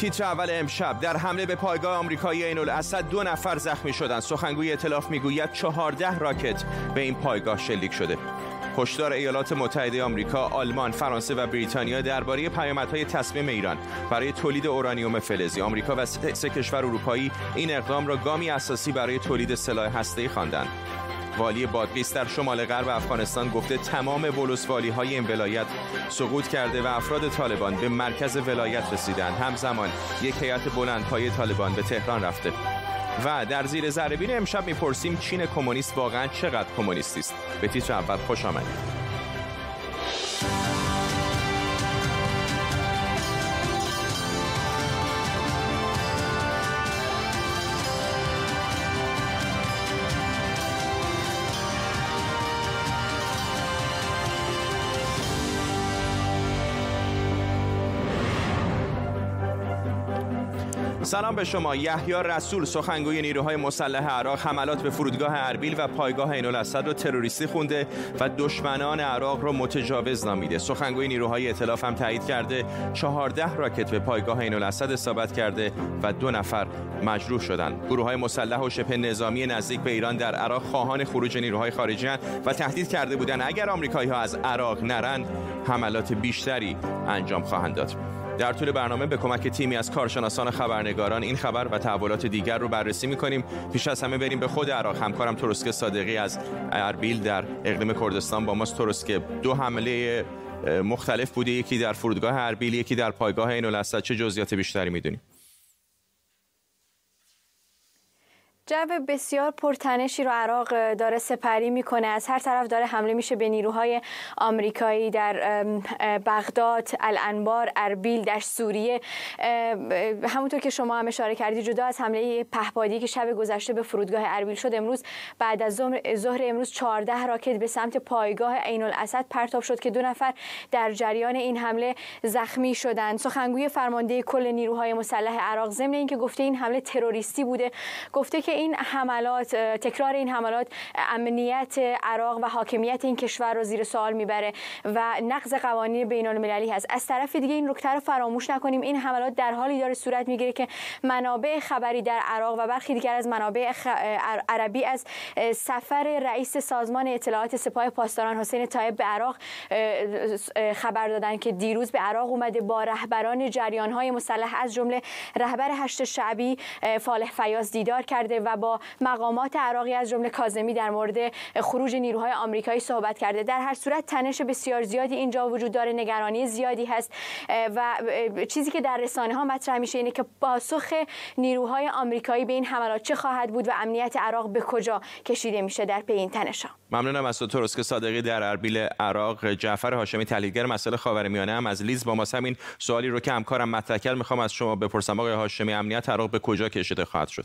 تیتر اول امشب در حمله به پایگاه آمریکایی عین الاسد دو نفر زخمی شدند سخنگوی ائتلاف می‌گوید چهارده راکت به این پایگاه شلیک شده هشدار ایالات متحده آمریکا، آلمان، فرانسه و بریتانیا درباره پیامدهای تصمیم ایران برای تولید اورانیوم فلزی. آمریکا و سه کشور اروپایی این اقدام را گامی اساسی برای تولید سلاح هسته‌ای خواندند. والی بادغیس در شمال غرب افغانستان گفته تمام ولسوالی های این ولایت سقوط کرده و افراد طالبان به مرکز ولایت رسیدند همزمان یک هیئت بلندپایه طالبان به تهران رفته. و در زیر ذره امشب می‌پرسیم چین کمونیست واقعا چقدر کمونیستی است. به تیتر اول خوش آمدید. سلام به شما. یحیی رسول سخنگوی نیروهای مسلح عراق حملات به فرودگاه اربیل و پایگاه عین الاسد را تروریستی خونده و دشمنان عراق را متجاوز نامیده. سخنگوی نیروهای ائتلاف هم تایید کرده. 14 راکت به پایگاه عین الاسد اصابت کرده و دو نفر مجروح شدند گروه های مسلح و شبه نظامی نزدیک به ایران در عراق خواهان خروج نیروهای خارجی و تهدید کرده بودند اگر آمریکایی ها از عراق نرند حملات بیشتری انجام خواهند داد. در طول برنامه به کمک تیمی از کارشناسان خبرنگاران این خبر و تحولات دیگر رو بررسی می‌کنیم. پیش از همه بریم به خود عراق. همکارم ترسک صادقی از اربیل در اقلیم کردستان با ماست. ترسک دو حمله مختلف بوده. یکی در فرودگاه اربیل یکی در پایگاه الاسد چه جزئیات بیشتری می‌دونیم؟ جو بسیار پرتنشی رو عراق داره سپری می‌کنه. از هر طرف داره حمله میشه به نیروهای آمریکایی در بغداد الانبار اربیل در سوریه. همونطور که شما هم اشاره کردید جدا از حمله پهپادی که شب گذشته به فرودگاه اربیل شد امروز بعد از ظهر امروز 14 راکت به سمت پایگاه عین الاسد پرتاب شد که دو نفر در جریان این حمله زخمی شدند. سخنگوی فرمانده کل نیروهای مسلح عراق ضمن اینکه گفته این حمله تروریستی بوده گفته که این حملات تکرار این حملات امنیت عراق و حاکمیت این کشور رو زیر سوال می‌بره و نقض قوانین بین المللی هست. از طرف دیگه این نکته رو فراموش نکنیم. این حملات در حالی داره صورت می‌گیره که منابع خبری در عراق و برخی دیگر از منابع عربی از سفر رئیس سازمان اطلاعات سپاه پاسداران حسین طایب به عراق خبر دادن که دیروز به عراق اومده با رهبران جریان های مسلح از جمله رهبر هشت شعبی فالح فیاض دیدار کرده و با مقامات عراقی از جمله کاظمی در مورد خروج نیروهای آمریکایی صحبت کرده. در هر صورت تنش بسیار زیادی اینجا وجود داره نگرانی زیادی هست و چیزی که در رسانه ها مطرح میشه اینه که پاسخ نیروهای آمریکایی به این حملات چه خواهد بود و امنیت عراق به کجا کشیده میشه در پی این تنش ها. ممنونم از تو که صادقی در اربیل عراق. جعفر هاشمی تحلیلگر مسائل خاورمیانه هم از لیز با ما. همین سوالی رو که همکارم مطرح کرد می‌خوام از شما بپرسم. آقای هاشمی امنیت عراق به کجا کشیده خواهد شد؟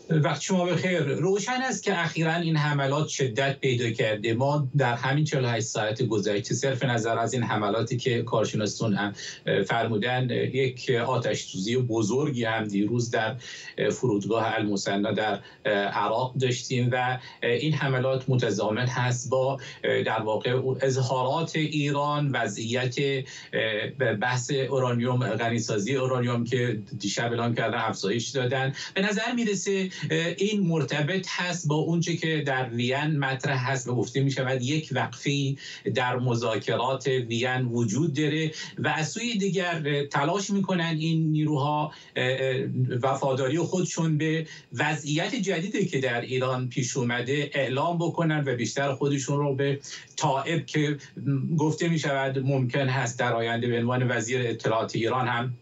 وقت شما بخیر. روشن است که اخیرا این حملات شدت پیدا کرده. ما در همین 48 ساعت گذشته صرف نظر از این حملاتی که کارشناسان هم فرمودن یک آتش سوزی بزرگی هم دیروز در فرودگاه المثنا در عراق داشتیم و این حملات متضامن هست با در واقع اظهارات ایران وضعیت بحث اورانیوم غنیسازی اورانیوم که دیشب اعلام کردن افزایش دادن. به نظر می‌رسه این مرتبط هست با اونچه که در وین مطرح هست و گفته می شود یک وقفی در مذاکرات وین وجود داره و از سوی دیگر تلاش می‌کنن این نیروها وفاداری خودشون به وضعیت جدیدی که در ایران پیش اومده اعلام بکنن و بیشتر خودشون رو به طائب که گفته می شود ممکن هست در آینده به عنوان وزیر اطلاعات ایران هم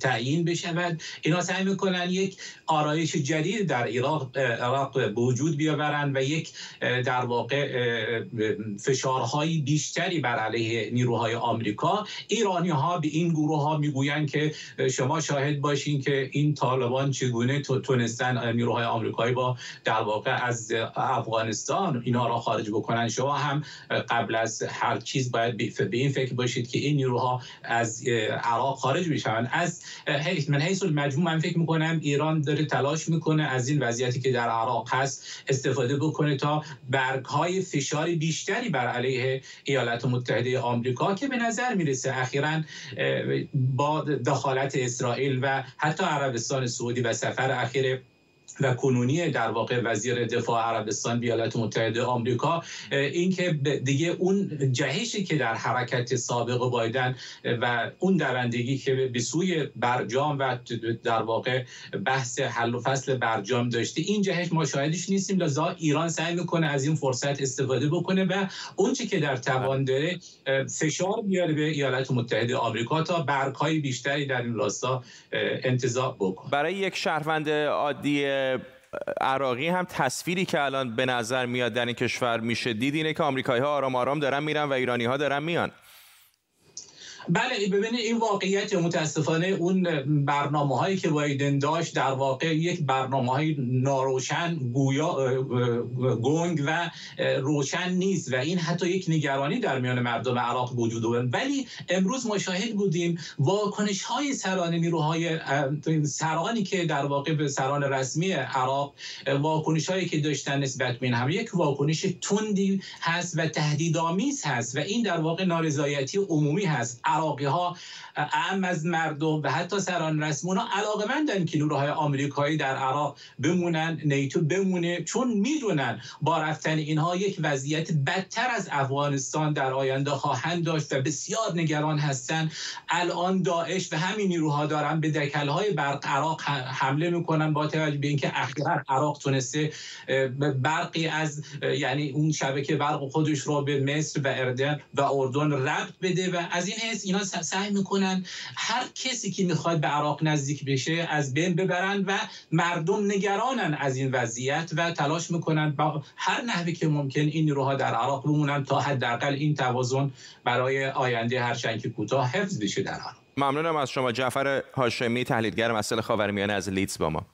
تعیین بشود. اینا سعی می‌کنن یک آرایش جدید در عراق عراق وجود بیاورن و یک در واقع فشارهای بیشتری بر علیه نیروهای آمریکا. ایرانی ها به این گروه ها می‌گویند که شما شاهد باشین که این طالبان چگونه تونستن نیروهای آمریکایی با در واقع از افغانستان اینا را خارج بکنن. شما هم قبل از هر چیز باید به این فکر باشید که این نیروها از عراق خارج بشوند از من حیث المجموع من فکر می‌کنم ایران داره تلاش می‌کنه از این وضعیتی که در عراق هست استفاده بکنه تا برگ های فشار بیشتری بر علیه ایالات متحده آمریکا که به نظر می‌رسه اخیرا با دخالت اسرائیل و حتی عربستان سعودی و سفر اخیر و کنونی در واقع وزیر دفاع عربستان ایالات متحده آمریکا اینکه دیگه اون جهشی که در حرکت سابق بایدن و اون دوندگی که به سوی برجام و در واقع بحث حل و فصل برجام داشته این جهش ما شاهدش نیستیم. لذا ایران سعی می‌کنه از این فرصت استفاده بکنه و اون که در توان داره فشار بیاره به ایالات متحده آمریکا تا برگهای بیشتری در این راستا انتظار بکنه. برای یک شهروند عادی عراقی هم تصویری که الان به نظر میاد در این کشور میشه دید اینه که آمریکایی ها آرام آرام دارن میرن و ایرانی ها دارن میان. بله ببینید این واقعیت متاسفانه اون برنامه هایی که بایدن داشت در واقع یک برنامه های ناروشن گویا گنگ و روشن نیست و این حتی یک نگرانی در میان مردم عراق وجود دارد ولی امروز مشاهد بودیم واکنش های سران نیروهای سرانی که در واقع به سران رسمی عراق واکنش هایی که داشتن نسبت به این هم یک واکنش تندی هست و تهدیدآمیز هست و این در واقع نارضایتی عمومی هست. عراقی ها اهم از مردم و حتی سران رسمون ها علاقه مندن که نیروهای آمریکایی در عراق بمونن نیتو بمونه چون می‌دونن با رفتن اینها یک وضعیت بدتر از افغانستان در آینده خواهند داشت و بسیار نگران هستند الان داعش و همین نیروها دارن به دکلهای برق عراق حمله می‌کنن با توجه به اینکه اخیرا عراق تونسته برقی از یعنی اون شبکه برق خودش رو به مصر و اردن و اردن ربط بده و از این حیث اینا سعی می‌کنن هر کسی که می‌خواد به عراق نزدیک بشه از بین ببرن و مردم نگرانن از این وضعیت و تلاش می‌کنن با هر نحوی که ممکن این نیروها در عراق بمونن تا حداقل این توازن برای آینده هر که کوتاه حفظ بشه در عراق. ممنونم از شما جعفر هاشمی تحلیلگر مسئله خاورمیانه از لیدز با ما.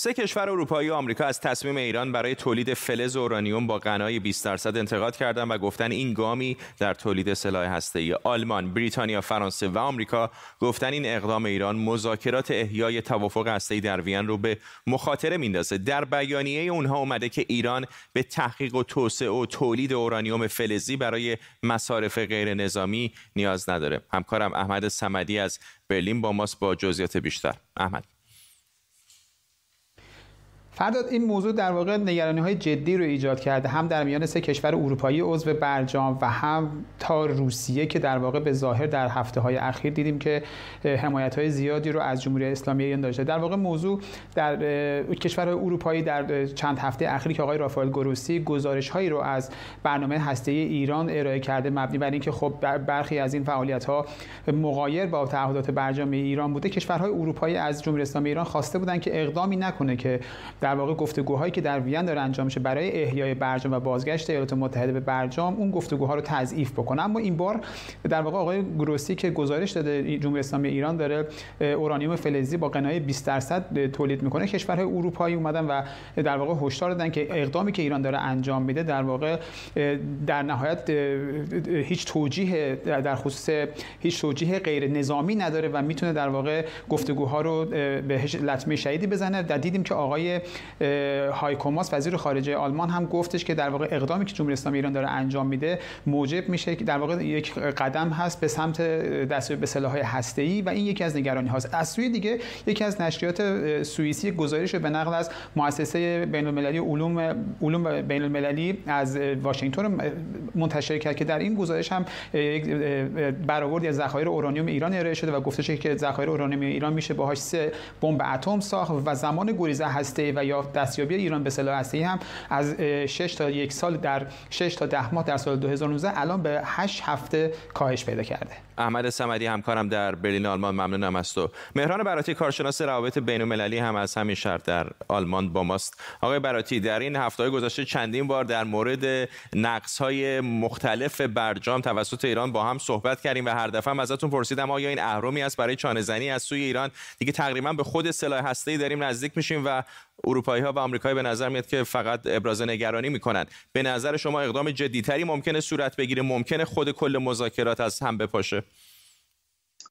سه کشور اروپایی و آمریکا از تصمیم ایران برای تولید فلز اورانیوم با غنای 20 درصد انتقاد کردند و گفتن این گامی در تولید سلاح هسته‌ای آلمان، بریتانیا، فرانسه و آمریکا گفتن این اقدام ایران مذاکرات احیای توافق هسته‌ای در وین رو به مخاطره میندازه. در بیانیه اونها اومده که ایران به تحقیق و توسعه و تولید اورانیوم فلزی برای مصارف غیر نظامی نیاز نداره. همکارم احمد سمدی از برلین با ماست با جزئیات بیشتر. احمد فرداد این موضوع در واقع نگرانی های جدی رو ایجاد کرده هم در میان سه کشور اروپایی عضو برجام و هم تا روسیه که در واقع به ظاهر در هفته های اخیر دیدیم که حمایت های زیادی رو از جمهوری اسلامی ایران داشته. در واقع موضوع در کشورهای اروپایی در چند هفته اخیر که آقای رافائل گروسی گزارش هایی رو از برنامه هسته ایران ارائه کرده مبنی بر اینکه خب برخی از این فعالیت ها مغایر با تعهدات برجام ایران بوده. کشورهای اروپایی از جمهوری اسلامی ایران خواسته بودند که اقدامی نکنه که واقع گفتگوهایی که در وین داره انجام میشه برای احیای برجام و بازگشت ایالات متحده به برجام اون گفتگوها رو تضعیف بکنه. اما این بار در واقع آقای گروسی که گزارش داده جمهوری اسلامی ایران داره اورانیوم فلزی با قنای 20 درصد تولید می‌کنه کشورهای اروپایی اومدن و در واقع هشدار دادن که اقدامی که ایران داره انجام میده در واقع در نهایت هیچ توجیه در خصوص هیچ توجیه غیر نظامی نداره و می‌تونه در واقع گفتگوها رو به لطمه شدیدی بزنه. در دیدیم که آقای هایکوماس وزیر خارجه آلمان هم گفتش که در واقع اقدامی که جمهوری اسلامی ایران داره انجام میده موجب میشه که در واقع یک قدم هست به سمت دستیابی به سلاح‌های هسته‌ای و این یکی از نگرانی هاست. از سوی دیگه یکی از نشریات سوئیسی گزارش به نقل از مؤسسه بین‌المللی علوم علوم بین‌المللی از واشنگتن منتشر کرد که در این گزارش هم یک برآوردی از ذخایر اورانیوم ایران ارائه شده و گفته شده که ذخایر اورانیوم ایران میشه باهاش سه بمب اتم ساخت و زمان گریز هسته و یا دستیابی ایران به سلاح هسته‌ای هم از 6 تا یک سال در 6 تا 10 ماه در سال 2019 الان به 8 هفته کاهش پیدا کرده. احمد سمدی همکارم در برلین آلمان ممنونم از تو. مهران براتی کارشناس روابط بین المللی هم از همین شهر در آلمان با ماست. آقای براتی در این هفته گذشته چندین بار در مورد نقص های مختلف برجام توسط ایران با هم صحبت کردیم و هر دفعه هم ازتون پرسیدم آیا این اهرمی است برای چانه زنی از سوی ایران؟ دیگه تقریبا به خود سلاح هسته‌ای داریم نزدیک میشیم و اروپایی ها و آمریکایی به نظر میاد که فقط ابراز نگرانی می‌کنن. به نظر شما اقدام جدیتری ممکنه صورت بگیره؟ ممکنه خود کل مذاکرات از هم بپاشه؟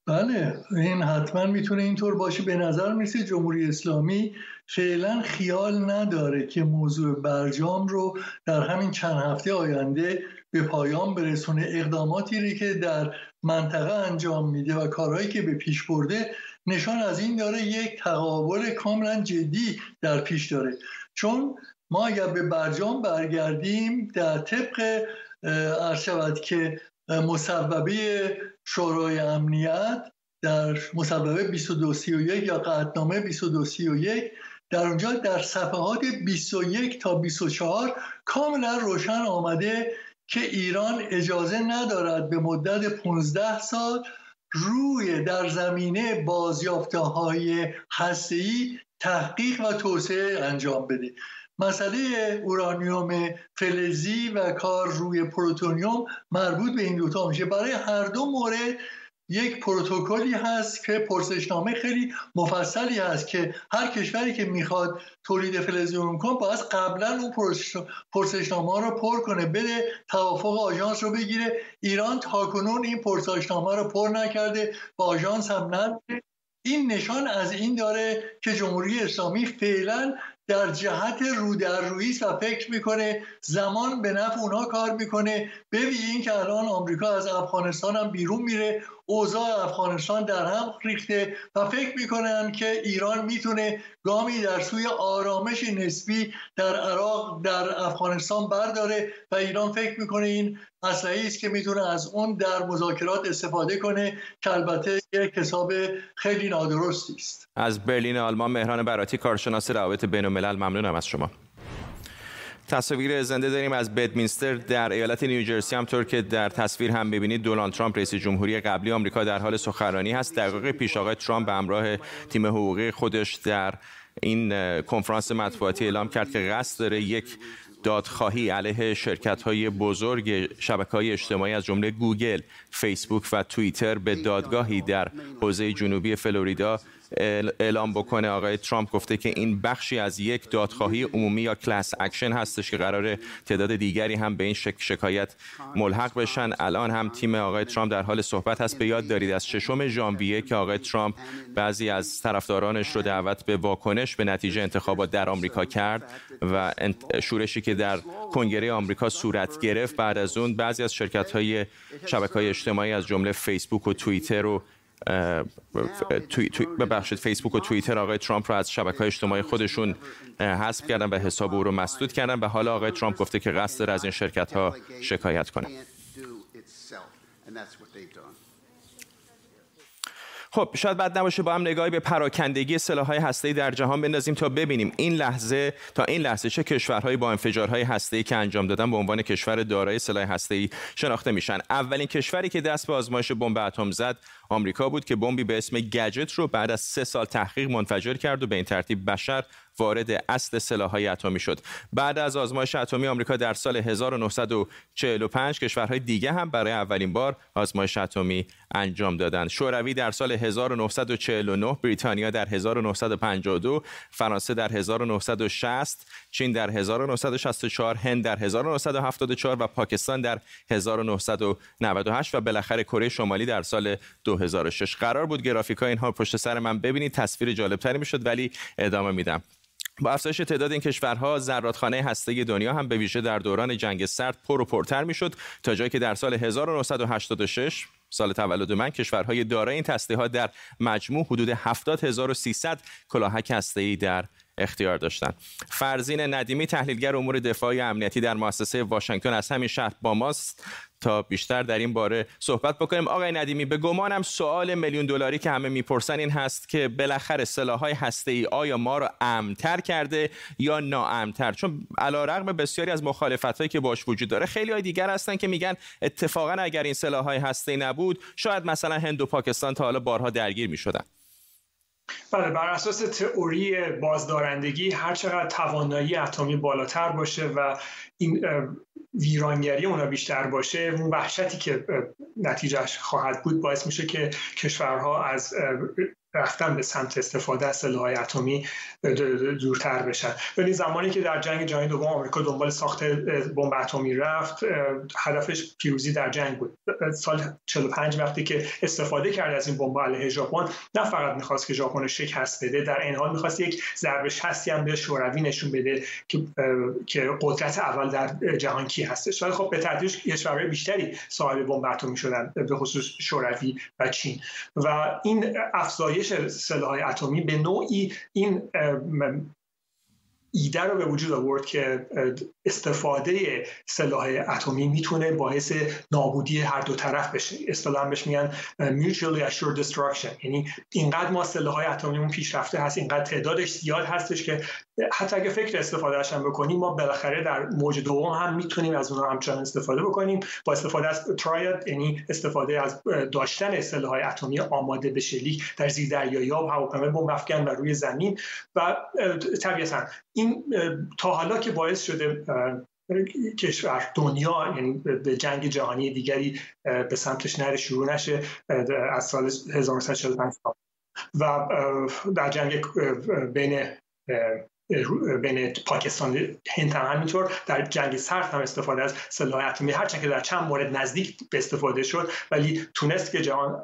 بله این حتما می‌تونه اینطور باشه. به نظر می‌رسه جمهوری اسلامی فعلا خیال نداره که موضوع برجام رو در همین چند هفته آینده به پایان برسونه. اقداماتی که در منطقه انجام میده و کارهایی که به پیش برده نشان از این داره یک تقابل کاملا جدی در پیش داره. چون ما اگر به برجام برگردیم در طبق شود که مصوبه شورای امنیت در مصوبه 2231 یا قطنامه 2231 در اونجا در صفحات 21 تا 24 کاملا روشن آمده که ایران اجازه ندارد به مدت 15 سال روی در زمینه بازیافته های هسته‌ای تحقیق و توسعه انجام بده. مسئله اورانیوم فلزی و کار روی پروتونیوم مربوط به این دوتا میشه. برای هر دو مورد یک پروتکلی هست که پرسشنامه خیلی مفصلی هست که هر کشوری که می‌خواد تولید فلزیوم کنه باید قبلا اون پرسشنامه رو پر کنه بده توافق آژانس رو بگیره. ایران تاکنون این پرسشنامه رو پر نکرده با آژانس هم نداره این نشان از این داره که جمهوری اسلامی فعلا در جهت رو در و فکر می‌کنه زمان به نفع اونا کار می‌کنه. ببینید که الان آمریکا از افغانستان هم بیرون میره. اوضاع افغانستان در هم ریخته و فکر می‌کنن که ایران می‌تونه گامی در سوی آرامش نسبی در عراق در افغانستان برداره و ایران فکر می‌کنه این اسلحه است که می‌تونه از اون در مذاکرات استفاده کنه که البته یک حساب خیلی نادرستی است. از برلین آلمان مهران براتی کارشناس روابط بین الملل ممنونم از شما. تصاویر زنده داریم از بدمینستر در ایالت نیوجرسی همطور که در تصویر هم ببینید دونالد ترامپ رئیس جمهوری قبلی آمریکا در حال سخنرانی هست. دقیقه پیش آقای ترامپ به همراه تیم حقوقی خودش در این کنفرانس مطبوعاتی اعلام کرد که قصد داره یک دادخواهی علیه شرکت های بزرگ شبکه های اجتماعی از جمله گوگل، فیسبوک و توییتر به دادگاهی در حوزه جنوبی فلوریدا اعلام بکنه. آقای ترامپ گفته که این بخشی از یک دادخواهی عمومی یا class action هستش که قرار تعداد دیگری هم به این شک شکایت ملحق بشن. الان هم تیم آقای ترامپ در حال صحبت هست. به یاد دارید از ششم ژانویه که آقای ترامپ بعضی از طرفدارانش رو دعوت به واکنش به نتیجه انتخابات در آمریکا کرد و شورشی که در کنگره آمریکا صورت گرفت. بعد از اون بعضی از شرکت های شبکه های اجتماعی از جمله فیسبوک و توییتر رو ببخشید فیسبوک و توییتر آقای ترامپ رو از شبکه های اجتماعی خودشون حذف کردن و حساب او رو مسدود کردن و حالا آقای ترامپ گفته که قصد از این شرکت ها شکایت کنه. خب شاید بد نباشه با هم نگاهی به پراکندگی سلاح‌های هسته‌ای در جهان بندازیم تا ببینیم این لحظه تا این لحظه چه کشورهایی با انفجارهای هسته‌ای که انجام دادن به عنوان کشور دارای سلاح هسته‌ای شناخته میشن. اولین کشوری که دست به آزمایش بمب اتم زد آمریکا بود که بمبی به اسم گجت رو بعد از سه سال تحقیق منفجر کرد و به این ترتیب بشر وارد اصل سلاح‌های اتمی شد. بعد از آزمایش اتمی آمریکا در سال 1945 کشورهای دیگه هم برای اولین بار آزمایش اتمی انجام دادند. شوروی در سال 1949 بریتانیا در 1952 فرانسه در 1960 چین در 1964 هند در 1974 و پاکستان در 1998 و بالاخره کره شمالی در سال 2006 قرار بود گرافیک اینها پشت سر من ببینید. تصویر جالب تری می‌شد ولی ادامه میدم. با افزایش تعداد این کشورها زرادخانه هسته دنیا هم به ویژه در دوران جنگ سرد پر و پرتر می‌شد. تا جایی که در سال 1986 سال تولد من کشورهای دارای این ها در مجموع حدود 70300 کلاهک هسته‌ای در اختیار داشتند. فرزین ندیمی تحلیلگر امور دفاعی امنیتی در مؤسسه واشنگتن از همین شهر با ماست. تا بیشتر در این باره صحبت بکنیم. آقای ندیمی به گمانم سوال میلیون دلاری که همه می‌پرسن این هست که بالاخره سلاح‌های هسته‌ای آیا ما را امن‌تر کرده یا ناامن‌تر؟ چون علیرغم بسیاری از مخالفت‌هایی که باش وجود داره خیلی های دیگر هستن که میگن اتفاقا اگر این سلاح‌های هسته‌ای نبود شاید مثلا هند و پاکستان تا حالا بارها درگیر می‌شدن. بله بر اساس تئوری بازدارندگی هر چقدر توانایی اتمی بالاتر باشه و این ویرانگری اونا بیشتر باشه اون وحشتی که نتیجهش خواهد بود باعث میشه که کشورها از رفتن به سمت استفاده از سلاح‌های اتمی دورتر بشن. ولی زمانی که در جنگ جهانی دوم آمریکا دنبال ساخت بمب اتمی رفت هدفش پیروزی در جنگ بود. سال 45 وقتی که استفاده کرد از این بمب علیه ژاپن نه فقط می‌خواست که ژاپن شکست بده در این حال می‌خواست یک ضربه شستی هم به شوروی نشون بده که که قدرت اول در جهان کی هستش. ولی خب به تدریج کشورهای بیشتری صاحب بمب اتمی شدن به خصوص شوروی و چین. و این افزایش سلاح اتمی به نوعی این ایده رو به وجود آورد که استفاده سلاح اتمی می‌تونه باعث نابودی هر دو طرف بشه. اصطلاحا بهش میگن mutually assured destruction. یعنی اینقدر ما سلاح اتمیمون پیشرفته هست اینقدر تعدادش زیاد هستش که حتی اگه فکر استفاده هم بکنیم ما بالاخره در موج دوم هم می‌تونیم از اونها همچنان استفاده بکنیم. با استفاده از تراید یعنی استفاده از داشتن سلاح اتمی آماده به شلیک در زیر دریایی ها و هواپیمای و روی زمین. و طبیعتا این تا حالا که باعث شده کشور دنیا یعنی به جنگ جهانی دیگری به سمتش نره شروع نشه از سال 1945 و در جنگ بین بین پاکستان هند هم همینطور. در جنگ سرد هم استفاده از سلاح اتمی. هرچند که در چند مورد نزدیک به استفاده شد ولی تونست که جهان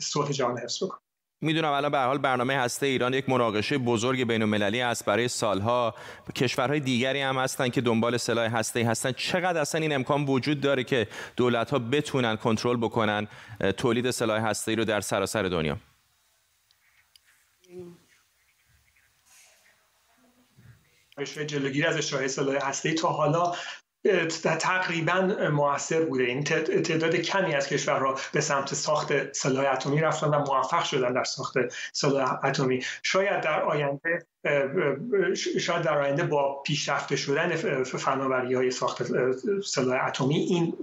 صلح جهان حفظ بکنه. می‌دونم الان به حال برنامه هسته ایران یک مناقشه بزرگ بین المللی است برای سالها. کشورهای دیگری هم هستن که دنبال سلاح هسته هستن. چقدر اصلا این امکان وجود داره که دولت ها بتونن کنترل بکنن تولید سلاح هسته ای رو در سراسر دنیا؟ جلوگیری از اشاره سلاح هسته تا حالا تقریبا موثر بوده. این تعداد کمی از کشورها به سمت ساخت سلاح اتمی رفتن و موفق شدن در ساخت سلاح اتمی. شاید در آینده شاید در آینده با پیشرفته شدن فناوری های ساخت سلاح اتمی این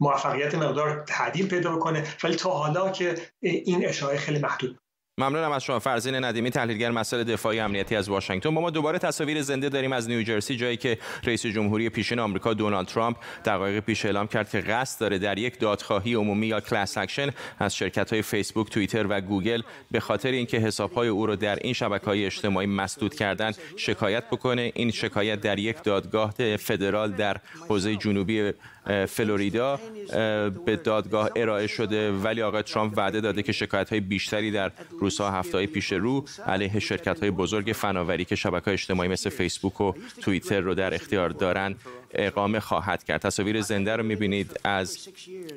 موفقیت مقدار تعدیل پیدا بکنه ولی تا حالا که این اشاره خیلی محدود ممنونم از شما. فرزین ندیمی تحلیلگر مسائل دفاعی امنیتی از واشنگتن. با ما دوباره تصاویر زنده داریم از نیوجرسی جایی که رئیس جمهوری پیشین آمریکا دونالد ترامپ دقایق پیش اعلام کرد که قصد داره در یک دادخواهی عمومی یا class action از شرکت های فیسبوک، توییتر و گوگل به خاطر اینکه حساب های او رو در این شبکه های اجتماعی مسدود کردن شکایت بکنه. این شکایت در یک دادگاه فدرال در حوزه جنوبی فلوریدا به دادگاه ارائه شده. ولی آقای ترامپ وعده داده که شکایت های بیشتری در روزها هفته های پیش رو علیه شرکت های بزرگ فناوری که شبکه اجتماعی مثل فیسبوک و توییتر رو در اختیار دارند اقامه خواهد کرد تصاویر زنده رو می‌بینید از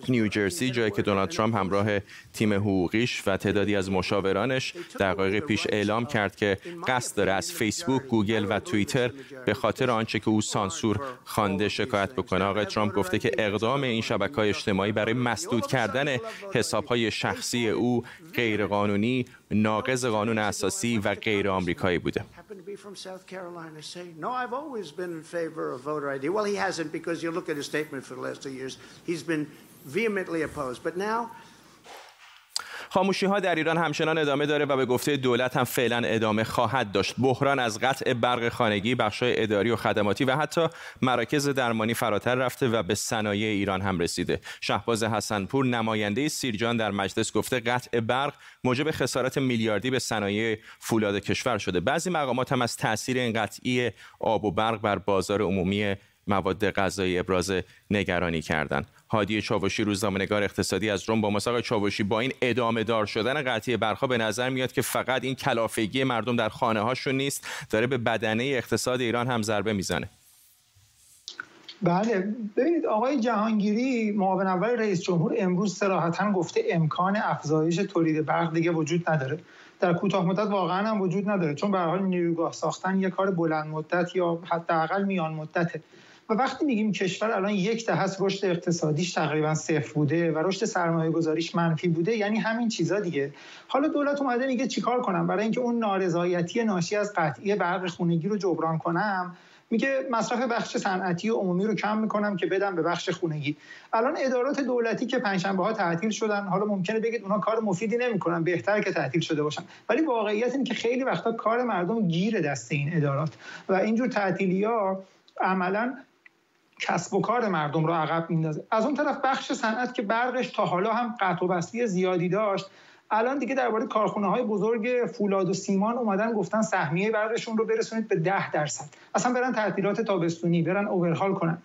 نیوجرسی جایی که دونالد ترامپ همراه تیم حقوقیش و تعدادی از مشاورانش دقایق پیش اعلام کرد که قصد داره از فیسبوک، گوگل و توییتر به خاطر آنچه که او سانسور خوانده شکایت بکنه. آقای ترامپ گفته که اقدام این شبکه های اجتماعی برای مسدود کردن حساب های شخصی او غیرقانونی ناقض قانون اساسی و غیر آمریکایی بوده. خاموشی ها در ایران همچنان ادامه داره و به گفته دولت هم فعلا ادامه خواهد داشت. بحران از قطع برق خانگی بخشای اداری و خدماتی و حتی مراکز درمانی فراتر رفته و به صنایع ایران هم رسیده. شهباز حسنپور نماینده سیرجان در مجلس گفته قطع برق موجب خسارت میلیاردی به صنایع فولاد کشور شده. بعضی مقامات هم از تاثیر این قطعی آب و برق بر بازار عمومی مواد غذایی ابراز نگرانی کردند. هادی چاوشی روزنامه‌نگار اقتصادی از روم با مساق چاوشی با این ادامه دار شدن قطعی برخا به نظر میاد که فقط این کلافگی مردم در خانه هاشون نیست داره به بدنه اقتصاد ایران هم ضربه می‌زنه. بله ببینید آقای جهانگیری معاون اول رئیس جمهور امروز صراحتا گفته امکان افزایش تولید برق دیگه وجود نداره. در کوتاه مدت واقعا هم وجود نداره چون به حال نیروگاه ساختن یه کار بلند مدت یا حداقل میان مدته. و وقتی میگیم کشور الان یک دهه است رشد اقتصادیش تقریبا صفر بوده و رشد سرمایه گذاریش منفی بوده یعنی همین چیزا دیگه. حالا دولت اومده میگه چیکار کنم؟ برای اینکه اون نارضایتی ناشی از قطعی برق خونگی رو جبران کنم میگه مصرف بخش صنعتی و عمومی رو کم می‌کنم که بدم به بخش خونگی. الان ادارات دولتی که پنجشنبه ها تعطیل شدن حالا ممکنه بگید اونها کار مفیدی نمی‌کنن بهتر که تعطیل شده باشن. ولی واقعیت اینه که خیلی وقتا کار مردم گیر دست این ادارات. و اینجور تعطیلی ها عملا کسب و کار مردم رو عقب میندازه. از اون طرف بخش صنعت که برقش تا حالا هم قطع و بستی زیادی داشت الان دیگه درباره کارخونه های بزرگ فولاد و سیمان اومدن گفتن سهمیه برقشون رو برسونید به ده درصد. اصلا برن تعطیلات تابستونی برن اوورهال کنن.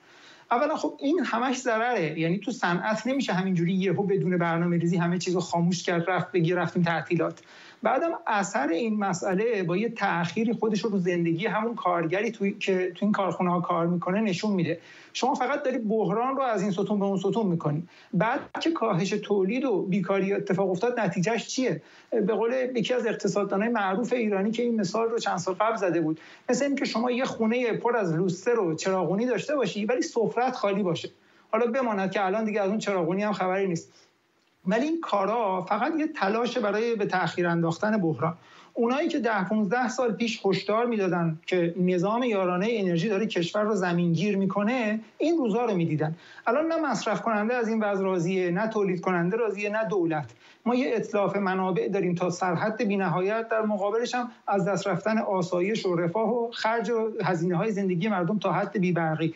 اولا خب این همش ضرره. یعنی تو صنعت نمیشه همینجوری یهو بدون برنامه ریزی همه چیز رو خاموش کرد رفت بگی رفتیم تعطیلات. بعدم اثر این مسئله با یه تأخیری خودش رو زندگی همون کارگری توی که تو این کارخونه ها کار می‌کنه نشون میده. شما فقط داری بحران رو از این ستون به اون ستون می‌کنی. بعد که کاهش تولید و بیکاری اتفاق افتاد نتیجهش چیه؟ به قول یکی از اقتصاددانای معروف ایرانی که این مثال رو چند سال قبل زده بود. مثل اینکه شما یه خونه پر از لوستر و چراغونی داشته باشی ولی سفرت خالی باشه. حالا بماند که الان دیگه از اون چراغونی هم خبری نیست. ولی این کارا فقط یه تلاش برای به تاخیر انداختن بحران. اونایی که ده 15 سال پیش هشدار می‌دادن که نظام یارانه انرژی داره کشور رو زمینگیر می‌کنه این روزا رو می‌دیدن. الان نه مصرف کننده از این وضع راضیه نه تولید کننده راضیه نه دولت. ما یه اطلاف منابع داریم تا سرحد بینهایت در مقابلش هم از دست رفتن آسایش و رفاه و خرج و هزینه های زندگی مردم تا حد بیبرقی.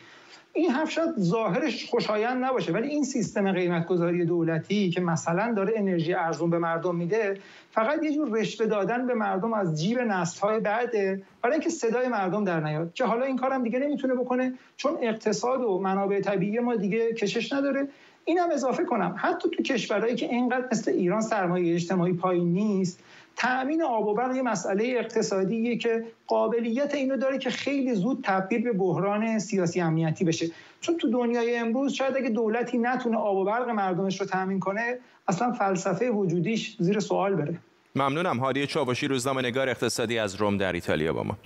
این حرف شاید ظاهرش خوشایند نباشه ولی این سیستم قیمت گذاری دولتی که مثلا داره انرژی ارزون به مردم میده فقط یه جور رشوه دادن به مردم از جیب های بعده برای اینکه صدای مردم در نیاد. که حالا این کارم دیگه نمی‌تونه بکنه چون اقتصاد و منابع طبیعی ما دیگه کشش نداره. اینم اضافه کنم. حتی تو کشورهایی که اینقدر مثل ایران سرمایه اجتماعی پایین نیست تأمین آب و برق یه مسئله اقتصادیه که قابلیت اینو داره که خیلی زود تبدیل به بحران سیاسی امنیتی بشه. چون تو دنیای امروز شاید اگه دولتی نتونه آب و برق مردمش رو تأمین کنه اصلا فلسفه وجودیش زیر سوال بره. ممنونم. هادی چاوشی روزنامه نگار اقتصادی از روم در ایتالیا با ما.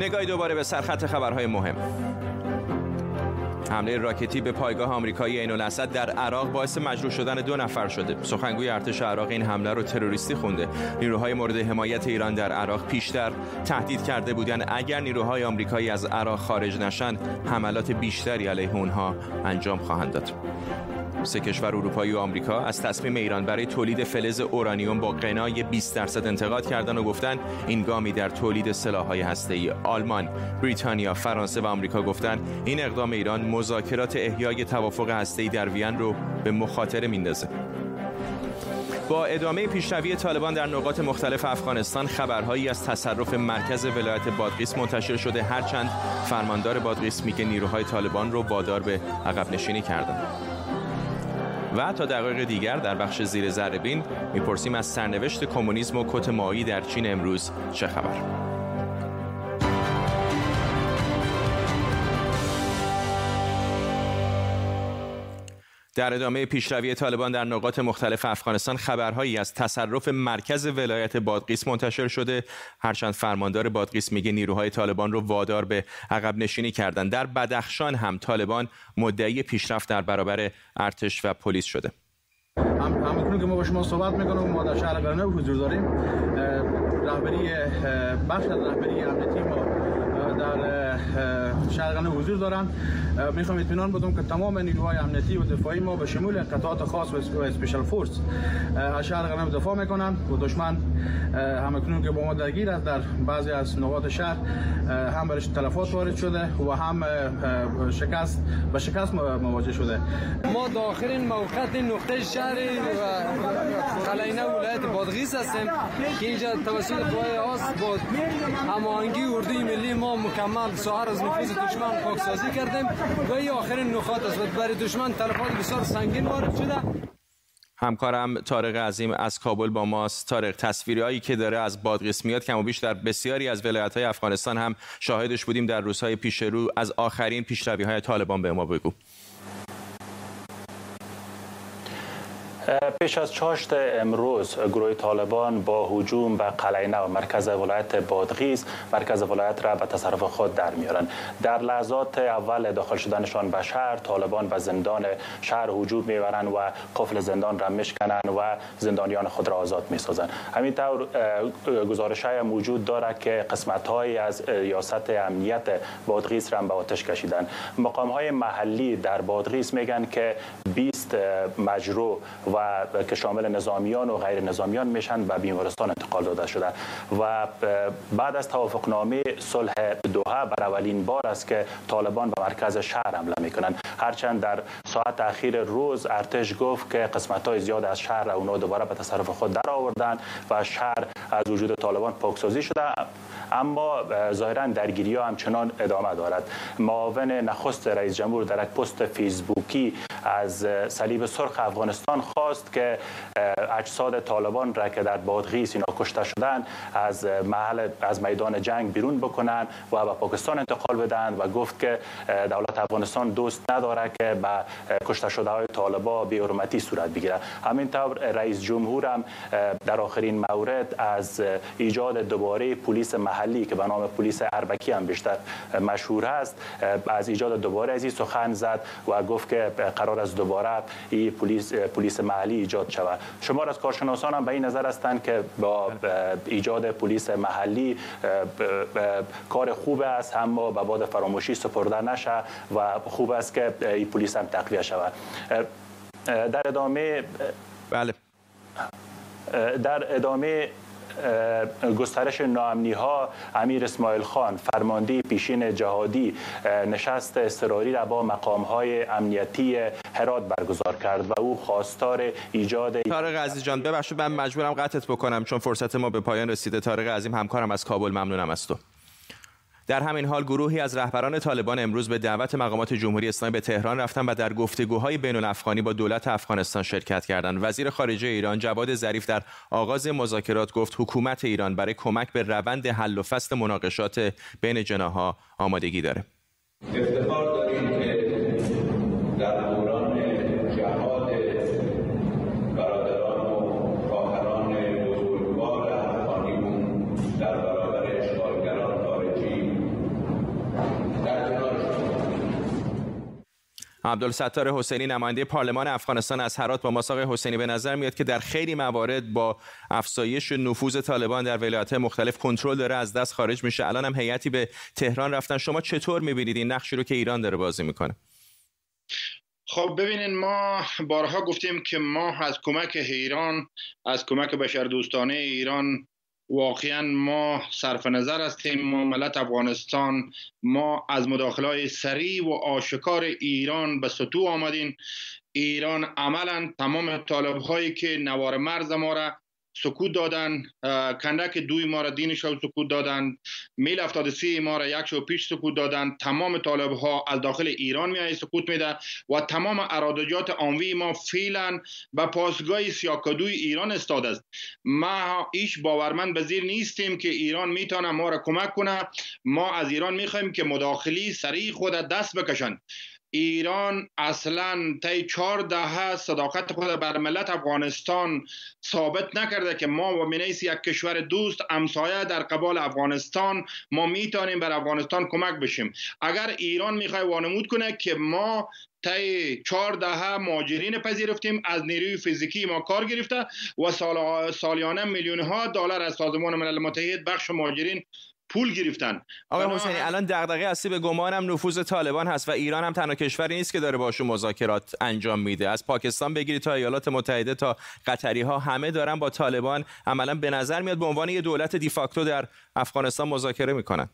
نگاهی دوباره به سرخط خبرهای مهم. حمله راکتی به پایگاه آمریکایی عین الاسد در عراق باعث مجروح شدن دو نفر شده. سخنگوی ارتش عراق این حمله رو تروریستی خونده. نیروهای مورد حمایت ایران در عراق پیشتر تهدید کرده بودند اگر نیروهای آمریکایی از عراق خارج نشند حملات بیشتری علیه اونها انجام خواهند داد. سه کشور اروپایی و آمریکا از تصمیم ایران برای تولید فلز اورانیوم با قنای 20 درصد انتقاد کردن و گفتند این گامی در تولید سلاح‌های هسته‌ای آلمان، بریتانیا، فرانسه و آمریکا گفتند این اقدام ایران مذاکرات احیای توافق هسته‌ای در وین رو به مخاطره میندازه. با ادامه پیشروی طالبان در نقاط مختلف افغانستان خبرهایی از تصرف مرکز ولایت بادغیس منتشر شده هرچند فرماندار بادغیس میگه نیروهای طالبان رو وادار به عقب نشینی کردند. و تا دقایق دیگر در بخش زیر ذره می‌پرسیم از سرنوشت کمونیسم و کت مایی در چین امروز چه خبر؟ در ادامه پیشروی طالبان در نقاط مختلف افغانستان خبرهایی از تصرف مرکز ولایت بادغیس منتشر شده. هرچند فرماندار بادغیس میگه نیروهای طالبان رو وادار به عقب نشینی کردن. در بدخشان هم طالبان مدعی پیشرفت در برابر ارتش و پلیس شده. هم که ما با شما صحبت می‌کنیم ما در شهر حضور داریم. رهبری بخش رهبری امنیتی ما در شرقانه حضور دارند. می‌خوام اطمینان بدم که تمام نیروهای امنیتی و دفاعی ما به شمول قطعات خاص و اسپیشال فورس از شهر دفاع می‌کنند و دشمن همکنون که با ما درگیر است در بعضی از نقاط شهر هم برش تلفات وارد شده و هم شکست به شکست مواجه شده. ما داخل موقعیت نقطه شهر قلعینه ولایت بادغیس هستیم که اینجا توسط قوای آس با هماهنگی اردوی ملی ما مکمل ساهر از نفوذ دشمن پاکسازی کردیم و این آخرین نقاط است. و برای دشمن تلفات بسیار سنگین وارد شده. همکارم طارق عظیم از کابل با ماست. طارق تصویری هایی که داره از بادغیس میاد کم و بیش در بسیاری از ولایت های افغانستان هم شاهدش بودیم در روزهای پیش رو. از آخرین پیشروی های طالبان به ما بگو. پیش از چاشت امروز گروه طالبان با هجوم به قلعه و مرکز ولایت بادغیس مرکز ولایت را به تصرف خود در میارن در لحظات اول داخل شدنشان به شهر طالبان به زندان شهر هجوم می‌برند و قفل زندان را میشکنند و زندانیان خود را آزاد می‌سازند. همینطور گزارش های موجود دارد که قسمت های از ریاست امنیت بادغیس را به آتش کشیدن مقام های محلی در بادغیس میگن که 20 مجروح و که شامل نظامیان و غیر نظامیان میشن به بیمارستان انتقال داده شده. و بعد از توافقنامه صلح دوحه بر اولین بار است که طالبان به مرکز شهر حمله می‌کنند. هرچند در ساعت اخیر روز ارتش گفت که قسمت های زیاد از شهر اونا دوباره به تصرف خود در آوردن و شهر از وجود طالبان پاکسازی شده. اما ظاهرا درگیری ها همچنان ادامه دارد. معاون نخست رئیس جمهور در یک پست فیسبوکی از صلیب سرخ افغانستان خواست که اجساد طالبان را که در بادغیس اینا کشته شدن از محل از میدان جنگ بیرون بکنن و به پاکستان انتقال بدن و گفت که دولت افغانستان دوست نداره که به کشته شده های طالبا بی حرمتی صورت بگیره همینطور رئیس جمهور هم در آخرین مورد از ایجاد دوباره پلیس محلی که به نام پلیس اربکی هم بیشتر مشهور است از ایجاد دوباره از این سخن زد و گفت که قرار است دوباره این پلیس پلیس محلی ایجاد شود. شما از کارشناسان هم به این نظر هستند که با ایجاد پلیس محلی کار خوب است اما به باد فراموشی سپرده نشه و خوب است که این پلیس هم تقویه شود. در ادامه بله. در ادامه گسترش ناامنی ها امیر اسماعیل خان فرمانده پیشین جهادی نشست اضطراری را با مقام های امنیتی هرات برگزار کرد و او خواستار ایجاد طارق عزیز جان ببخشید من مجبورم قطعت بکنم چون فرصت ما به پایان رسیده. طارق عظیم همکارم از کابل ممنونم از تو. در همین حال گروهی از رهبران طالبان امروز به دعوت مقامات جمهوری اسلامی به تهران رفتن و در گفتگوهای بین الافغانی با دولت افغانستان شرکت کردند. وزیر خارجه ایران جواد ظریف در آغاز مذاکرات گفت حکومت ایران برای کمک به روند حل و فصل مناقشات بین جناها آمادگی داره. عبدالستار حسینی نماینده پارلمان افغانستان از هرات با مساق حسینی به نظر میاد که در خیلی موارد با افزایش نفوذ طالبان در ولایت مختلف کنترل داره از دست خارج میشه. الان هم هیئتی به تهران رفتن. شما چطور می‌بینید این نقشی رو که ایران داره بازی می‌کنه؟ خب ببینید ما بارها گفتیم که ما از کمک ایران از کمک بشردوستانه ایران واقعا ما صرف نظر هستیم ما ملت افغانستان ما از مداخله های سریع و آشکار ایران به سطوح آمدیم ایران عملا تمام طالب هایی که نوار مرز ما را سکوت دادن کندک دوی ما را دین شو سکوت دادن. میل 73 ما را یک شو پیش سکوت دادن. تمام طالب ها از داخل ایران می سکوت میده و تمام ارادجات آنوی ما فعلا به پاسگاه سیاکدوی ایران استاد است. ما ایش باورمند به زیر نیستیم که ایران می‌تونه ما را کمک کنه. ما از ایران می‌خوایم که مداخلی سریع خود دست بکشند. ایران اصلا طی چهار دهه صداقت خود بر ملت افغانستان ثابت نکرده که ما و مینیس یک کشور دوست امسایه در قبال افغانستان ما می‌تونیم بر افغانستان کمک بشیم. اگر ایران می‌خوای وانمود کنه که ما طی چهار دهه ماجرین پذیرفتیم از نیروی فیزیکی ما کار گرفته و سال سالیانه میلیون ها دلار از سازمان ملل متحد بخش ماجرین پول گرفتن. آقای حسینی الان دغدغه اصلی به گمانم نفوذ طالبان هست و ایران هم تنها کشوری نیست که داره باشون مذاکرات انجام میده. از پاکستان بگیرید تا ایالات متحده تا قطری ها همه دارن با طالبان عملا به نظر میاد به عنوان یه دولت دیفاکتو در افغانستان مذاکره می‌کنن.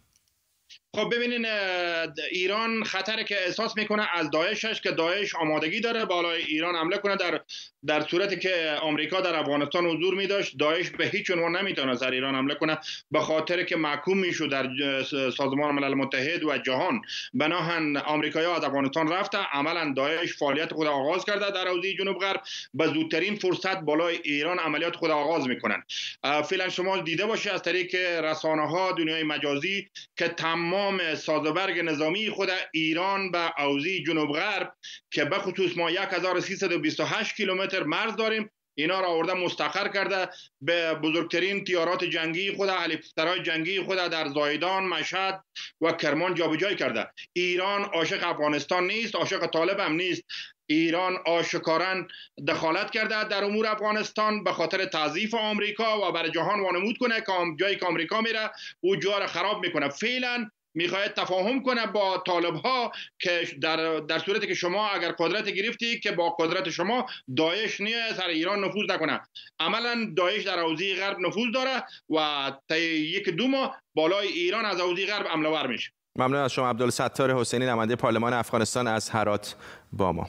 خب ببینین ایران خطر که احساس می‌کنه از داعشش که داعش آمادگی داره بالای ایران حمله کنه در در صورتی که آمریکا در افغانستان حضور می داشت داعش به هیچ عنوان نمی‌تونه سر ایران حمله کنه به خاطر که محکوم می‌شد در سازمان ملل متحد و جهان. بناهن آمریکایی‌ها از افغانستان رفته عملا داعش فعالیت خود آغاز کرده در حوزه جنوب غرب به زودترین فرصت بالای ایران عملیات خود آغاز می‌کنن فعلا شما دیده باشه از طریق رسانه ها دنیای مجازی که تمام سازوبرگ نظامی خود ایران به حوزه جنوب غرب که به خصوص ما 1328 کیلومتر مرز داریم. اینا را آورده مستقر کرده. به بزرگترین تیارات جنگی خود هلیکوپترهای جنگی خود در زایدان مشهد و کرمان جابجایی کرده. ایران عاشق افغانستان نیست عاشق طالب هم نیست. ایران آشکارا دخالت کرده در امور افغانستان به خاطر تعذیف آمریکا و بر جهان وانمود کنه که جایی که آمریکا میره او جا را خراب می‌کنه. فعلا می‌خواهد تفاهم کنه با طالب ها که در, در صورتی که شما اگر قدرت گرفتی که با قدرت شما داعش نیه سر ایران نفوذ نکنه. عملا داعش در حوزه غرب نفوذ داره و تا یک دو ماه بالای ایران از حوزه غرب عمله میشه. ممنون از شما عبدالستار حسینی نماینده پارلمان افغانستان از هرات با ما.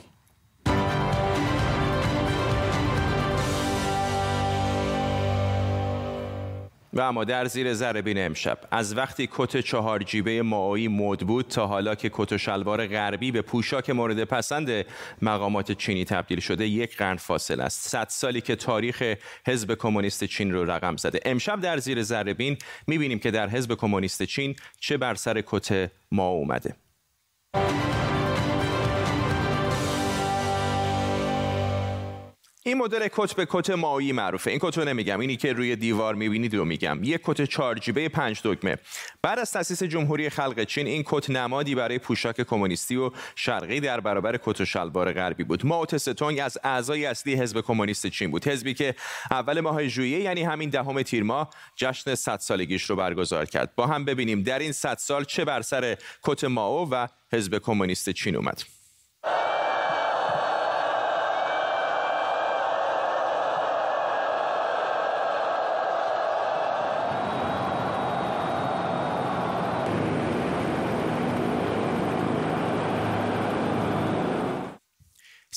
و اما در زیر ذره امشب. از وقتی کت چهار جیبه معایی مد بود تا حالا که کت و شلوار غربی به پوشاک مورد پسند مقامات چینی تبدیل شده یک قرن فاصله است. صد سالی که تاریخ حزب کمونیست چین رو رقم زده. امشب در زیر ذره بین می‌بینیم که در حزب کمونیست چین چه بر سر کت ما اومده. این مدل کت به کت مایی معروفه. این کت رو نمیگم. اینی که روی دیوار می‌بینید رو میگم. یک کت چهار جیبه پنج دکمه. بعد از تاسیس جمهوری خلق چین این کت نمادی برای پوشاک کمونیستی و شرقی در برابر کت و شلوار غربی بود. ماو تستونگ از اعضای اصلی حزب کمونیست چین بود. حزبی که اول ماه ژوئیه یعنی همین دهم تیر ماه جشن 100 سالگیش رو برگزار کرد. با هم ببینیم در این 100 سال چه بر سر کت ماو و حزب کمونیست چین اومد.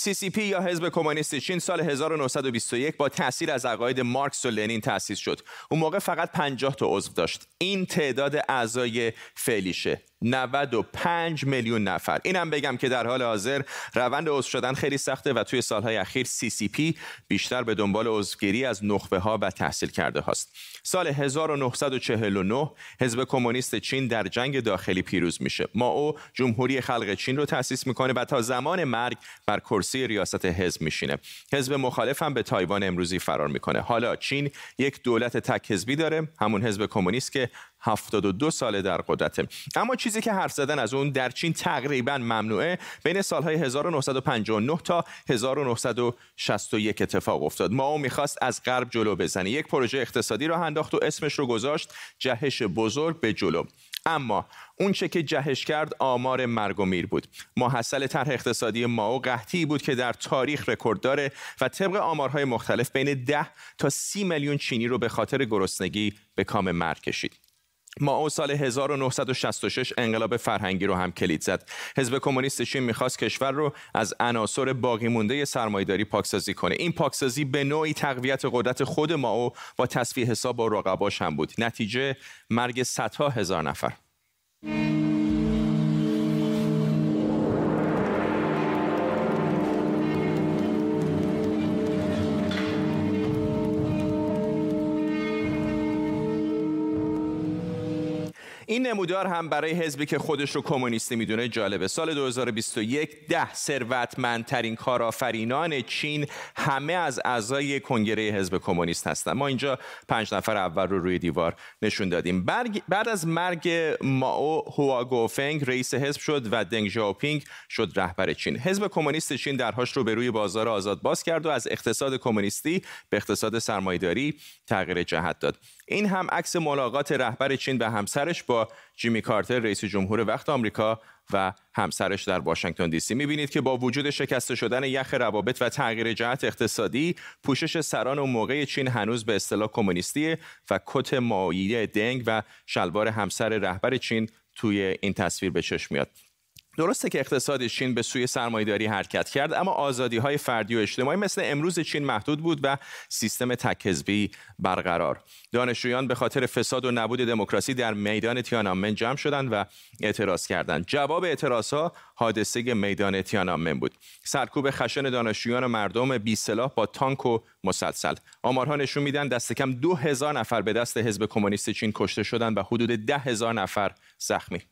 CCP یا حزب کمونیست چین سال 1921 با تاثیر از عقاید مارکس و لنین تأسیس شد. اون موقع فقط 50 تا عضو داشت. این تعداد اعضای فعلیشه. 95 میلیون نفر. اینم بگم که در حال حاضر روند عضو شدن خیلی سخته و توی سالهای اخیر CCP بیشتر به دنبال عضوگیری از نخبه ها و تحصیل کرده هاست سال 1949 حزب کمونیست چین در جنگ داخلی پیروز میشه. ماو جمهوری خلق چین رو تأسیس می‌کنه و تا زمان مرگ بر کرسی ریاست حزب میشینه. حزب مخالف هم به تایوان امروزی فرار می‌کنه. حالا چین یک دولت تک حزبی داره. همون حزب کمونیست که 72 ساله در قدرته اما چیزی که حرف زدن از اون در چین تقریبا ممنوعه. بین سالهای 1959 تا 1961 اتفاق افتاد. ما می‌خواست از غرب جلو بزنه. یک پروژه اقتصادی را انداخت و اسمش رو گذاشت جهش بزرگ به جلو. اما اون چه که جهش کرد آمار مرگ و میر بود. محصل طرح اقتصادی ماو قحطی بود که در تاریخ رکورد داره و طبق آمارهای مختلف بین 10 تا 30 میلیون چینی رو به خاطر گرسنگی به کام مرگ کشید. او سال 1966 انقلاب فرهنگی رو هم کلید زد. حزب کمونیست چین می‌خواست کشور رو از عناصر باقی مونده سرمایداری پاکسازی کنه. این پاکسازی به نوعی تقویت قدرت خود ماو با تصفیه حساب با رقباش هم بود. نتیجه مرگ صدها هزار نفر. این نمودار هم برای حزبی که خودش رو کمونیستی می‌دونه جالبه. سال 2021 ده ثروتمندترین کارآفرینان چین همه از اعضای کنگره حزب کمونیست هستن. ما اینجا پنج نفر اول رو روی دیوار نشون دادیم. بعد از مرگ ماو هواگوفنگ رئیس حزب شد و دنگ ژاوپینگ شد رهبر چین. حزب کمونیست چین درهاش رو به روی بازار آزاد باز کرد و از اقتصاد کمونیستی به اقتصاد سرمایداری تغییر جهت داد. این هم عکس ملاقات رهبر چین و همسرش با جیمی کارتر رئیس جمهور وقت آمریکا و همسرش در واشنگتن دی سی. می‌بینید که با وجود شکسته شدن یخ روابط و تغییر جهت اقتصادی پوشش سران و موقع چین هنوز به اصطلاح کمونیستی و کت مایه دنگ و شلوار همسر رهبر چین توی این تصویر به چشم میاد. درسته که اقتصاد چین به سوی سرمایهداری حرکت کرد اما آزادی های فردی و اجتماعی مثل امروز چین محدود بود و سیستم تک برقرار. دانشجویان به خاطر فساد و نبود دموکراسی در میدان تیانانمن جمع شدند و اعتراض کردند. جواب اعتراض ها حادثه میدان تیانانمن بود. سرکوب خشن دانشجویان و مردم بی سلاح با تانک و مسلسل. آمارها نشون میدن دست کم دو هزار نفر به دست حزب کمونیست چین کشته شدند و حدود ده هزار نفر زخمی.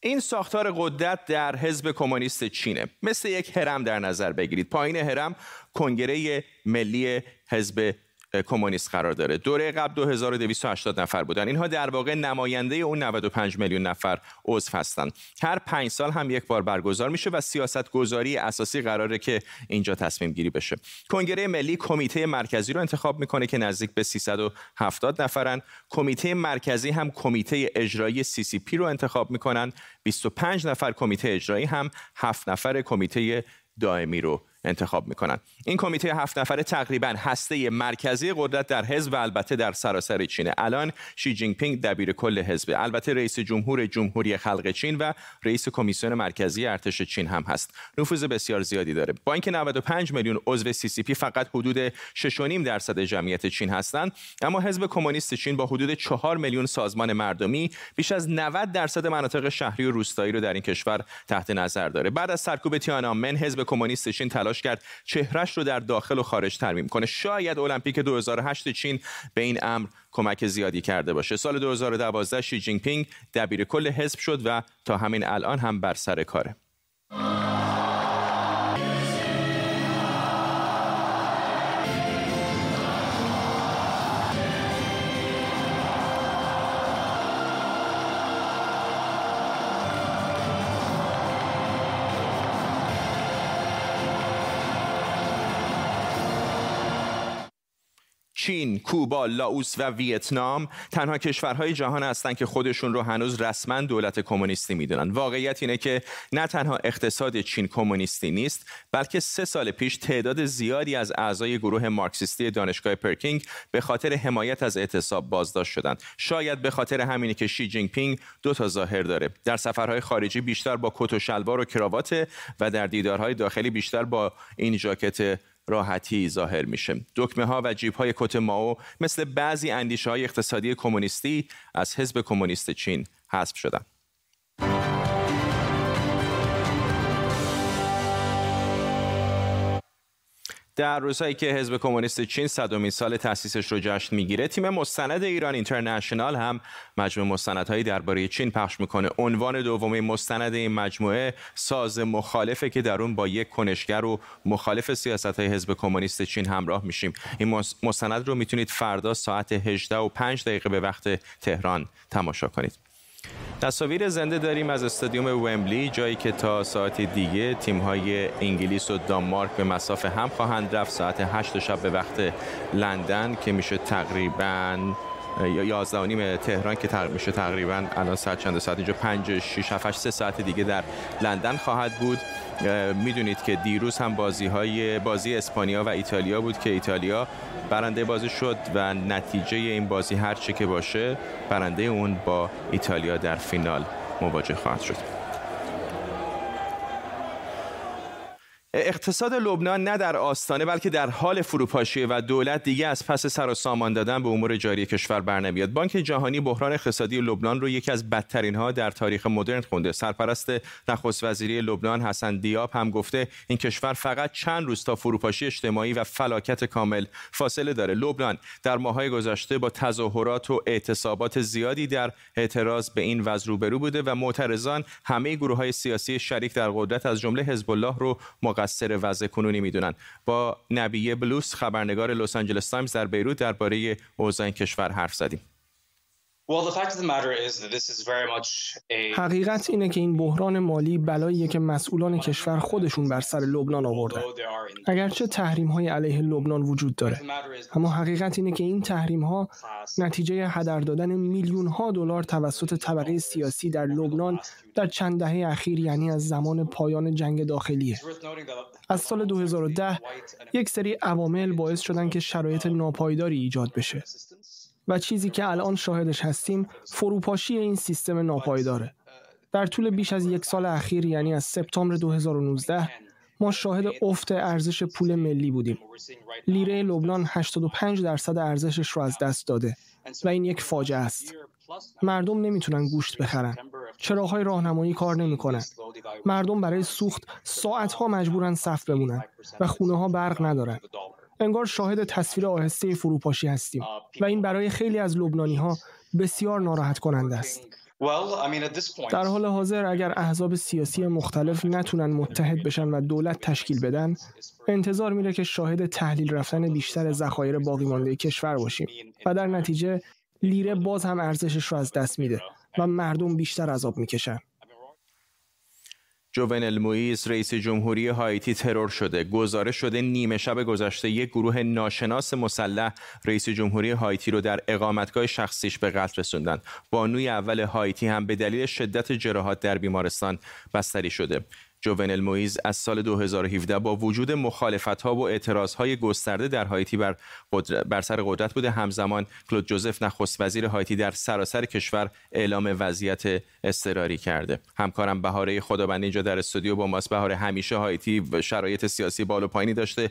این ساختار قدرت در حزب کمونیست چینه. مثل یک هرم در نظر بگیرید. پایین هرم کنگره ملی حزب کمونیست قرار داره. دوره قبل 2280 نفر بودن. اینها در واقع نماینده اون 95 میلیون نفر عضو هستند هر پنج سال هم یک بار برگزار میشه و سیاست گذاری اساسی قراره که اینجا تصمیم گیری بشه. کنگره ملی کمیته مرکزی رو انتخاب می‌کنه که نزدیک به 370 نفرن. کمیته مرکزی هم کمیته اجرایی CCP رو انتخاب می‌کنن. 25 نفر کمیته اجرایی هم 7 نفر کمیته دائمی رو انتخاب می‌کنن. این کمیته هفت نفره تقریبا هسته مرکزی قدرت در حزب و البته در سراسر چینه الان شی جینگ پینگ دبیر کل حزب. البته رئیس جمهور جمهوری خلق چین و رئیس کمیسیون مرکزی ارتش چین هم هست. نفوذ بسیار زیادی داره. با اینکه 95 میلیون عضو CCP فقط حدود 6.5 درصد جمعیت چین هستند اما حزب کمونیست چین با حدود 4 میلیون سازمان مردمی بیش از 90 درصد مناطق شهری و روستایی رو در این کشور تحت نظر داره. بعد از سرکوب تیانانمن حزب کمونیست چین تلاش کرد چهرش رو در داخل و خارج ترمیم کنه. شاید المپیک 2008 چین به این امر کمک زیادی کرده باشه. سال 2012 شی جینگ پینگ دبیر کل حزب شد و تا همین الان هم بر سر کاره. چین، کوبا، لاوس و ویتنام تنها کشورهای جهان هستند که خودشون رو هنوز رسما دولت کمونیستی می‌دونن. واقعیت اینه که نه تنها اقتصاد چین کمونیستی نیست، بلکه سه سال پیش تعداد زیادی از اعضای گروه مارکسیستی دانشگاه پکینگ به خاطر حمایت از اعتصاب بازداشت شدند. شاید به خاطر همینی که شی جینگ پینگ دو تا ظاهر داره. در سفرهای خارجی بیشتر با کت و شلوار و کراوات و در دیدارهای داخلی بیشتر با این ژاکت راحتی ظاهر میشه. دکمه ها و جیب های کت ماو مثل بعضی اندیشه های اقتصادی کمونیستی از حزب کمونیست چین حذف شدن. در روزهایی که حزب کمونیست چین صدومین سال تأسیسش رو جشن می‌گیره تیم مستند ایران اینترنشنال هم مجموعه مستندهایی درباره چین پخش می‌کنه. عنوان دوم مستند این مجموعه ساز مخالفه که در اون با یک کنشگر و مخالف سیاست های حزب کمونیست چین همراه میشیم. این مستند رو می‌تونید فردا ساعت 18 و 5 دقیقه به وقت تهران تماشا کنید. تصاویر زنده داریم از استادیوم ومبلی جایی که تا ساعت دیگه تیم‌های انگلیس و دانمارک به مسافه هم خواهند رفت. ساعت 8 شب به وقت لندن که میشه تقریبا یا 11 نیم تهران که تقریبا میشه تقریبا الان ساعت چند؟ ساعت اینجا 5 6 7 3 ساعت دیگه در لندن خواهد بود. می‌دونید که دیروز هم بازی های بازی اسپانیا و ایتالیا بود که ایتالیا برنده بازی شد و نتیجه این بازی هر چه که باشه برنده اون با ایتالیا در فینال مواجه خواهد شد. اقتصاد لبنان نه در آستانه بلکه در حال فروپاشی و دولت دیگه از پس سر و سامان دادن به امور جاری کشور برنمیاد بانک جهانی بحران اقتصادی لبنان رو یکی از بدترین ها در تاریخ مدرن خونده. سرپرست نخست وزیری لبنان حسن دیاب هم گفته این کشور فقط چند روز تا فروپاشی اجتماعی و فلاکت کامل فاصله داره. لبنان در ماهای گذشته با تظاهرات و اعتصابات زیادی در اعتراض به این وضع روبرو بوده و معترضان همه گروه های سیاسی شریک در قدرت از جمله حزب الله رو مقصر وضع کنونی می‌دونن. با نبیه بلوس خبرنگار لس آنجلس تایمز در بیروت درباره اوضاع کشور حرف زدیم. حقیقت اینه که این بحران مالی بلاییه که مسئولان کشور خودشون بر سر لبنان آوردن. اگرچه تحریم های علیه لبنان وجود داره، اما حقیقت اینه که این تحریم ها نتیجه هدر دادن میلیون ها دلار توسط طبقه سیاسی در لبنان در چند دهه اخیر یعنی از زمان پایان جنگ داخلیه. از سال 2010 یک سری عوامل باعث شدن که شرایط ناپایداری ایجاد بشه. و چیزی که الان شاهدش هستیم فروپاشی این سیستم ناپایداره. در طول بیش از یک سال اخیر یعنی از سپتامبر 2019 ما شاهد افت ارزش پول ملی بودیم. لیره لبنان 85 درصد ارزشش رو از دست داده و این یک فاجعه است. مردم نمی‌تونن گوشت بخرن. چراغهای راهنمایی کار نمی‌کنن. مردم برای سوخت ساعتها مجبورن صف بمونن و خونه ها برق ندارن. انگار شاهد تصویر آهسته فروپاشی هستیم و این برای خیلی از لبنانی ها بسیار ناراحت کننده است. در حال حاضر اگر احزاب سیاسی مختلف نتونن متحد بشن و دولت تشکیل بدن انتظار میره که شاهد تحلیل رفتن بیشتر ذخایر باقی مانده کشور باشیم و در نتیجه لیره باز هم ارزشش رو از دست میده و مردم بیشتر عذاب می‌کشن جوونل مویز رئیس جمهوری هایتی ترور شده. گزارش شده نیمه شب گذشته یک گروه ناشناس مسلح رئیس جمهوری هایتی رو در اقامتگاه شخصیش به قتل رسوندن بانوی اول هایتی هم به دلیل شدت جراحات در بیمارستان بستری شده. جوونل مویز از سال 2017 با وجود مخالفت ها و اعتراض های گسترده در هایتی بر, بر سر قدرت بوده همزمان کلود جوزف نخست وزیر هایتی در سراسر کشور اعلام وضعیت اضطراری کرده. همکارم بهاره خدابندی اینجا در استودیو با ماست. بهاره همیشه هایتی شرایط سیاسی بالا پایینی داشته.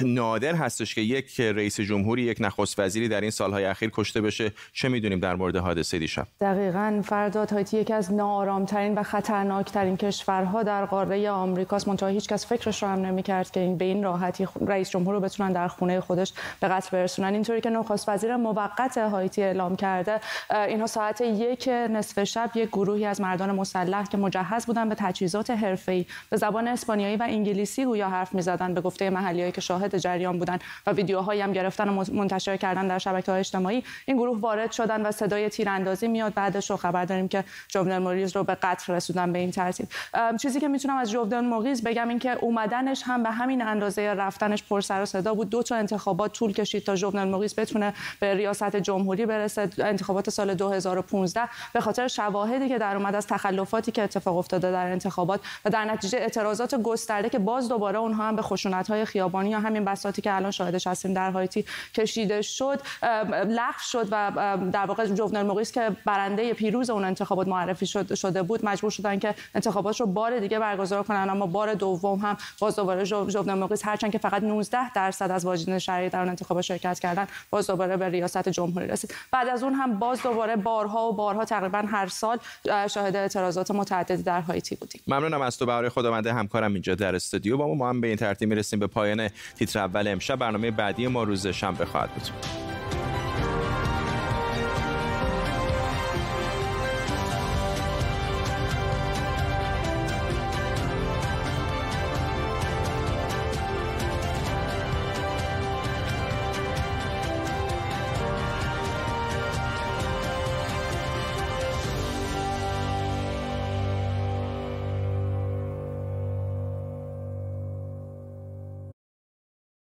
نادر هستش که یک رئیس جمهوری یک نخست وزیری در این سالهای اخیر کشته بشه. چه می‌دونیم در مورد حادثه دیشب؟ دقیقا فرداد هایتی یکی از ناآرامترین و خطرناکترین کشورها در قاره آمریکاست. منتها هیچ کس فکرش رو هم نمی‌کرد که این به این راحتی رئیس جمهور رو بتونن در خونه خودش به قتل برسونن. اینطوری که نخست وزیر موقت هایتی اعلام کرده اینها ساعت یک نصف شب یک گروهی از مردان مسلح که مجهز بودن به تجهیزات حرفه‌ای به زبان اسپانیایی و انگلیسی گویا حرف می‌زدن. به گفته محلی شاهد جریان بودن و ویدیوهایی هم گرفتن و منتشر کردن در های اجتماعی. این گروه وارد شدن و صدای تیراندازی میاد. بعدش رو خبر داریم که جوونل موریز رو به قتل رسوندن به این ترتیب. چیزی که می‌تونم از جوونل موریز بگم این که اومدنش هم به همین اندازه رفتنش پر سر و صدا بود. دو تا انتخابات طول کشید تا جوونل موریز بتونه به ریاست جمهوری برسه. انتخابات سال 2015 به خاطر شواهدی که در اومد از تخلفاتی که اتفاق افتاده در انتخابات و در نتیجه اعتراضات گسترده که باز دوباره اونها هم به خشونت‌های خیابانی یا همین بساطی که الان شاهدش هستیم در هایتی کشیده شد لغو شد و در واقع جوونل موقعی که برنده پیروز اون انتخابات معرفی شد شده بود مجبور شدن که انتخابات رو بار دیگه برگزار کنن. اما بار دوم هم باز دوباره جوونل موقعی هرچند که فقط 19 درصد از واجدین شهری در اون انتخابات شرکت کردن باز دوباره به ریاست جمهوری رسید. بعد از اون هم باز دوباره بارها و بارها تقریبا هر سال شاهد اعتراضات متعددی در هایتی بودیم. ممنونم از تو. برای خداونده همکارم اینجا در استودیو با ما. ما هم به این ترتیب می‌رسیم به پایان تیتر اول امشب برنامه بعدی ما روز شنبه خواهد بود.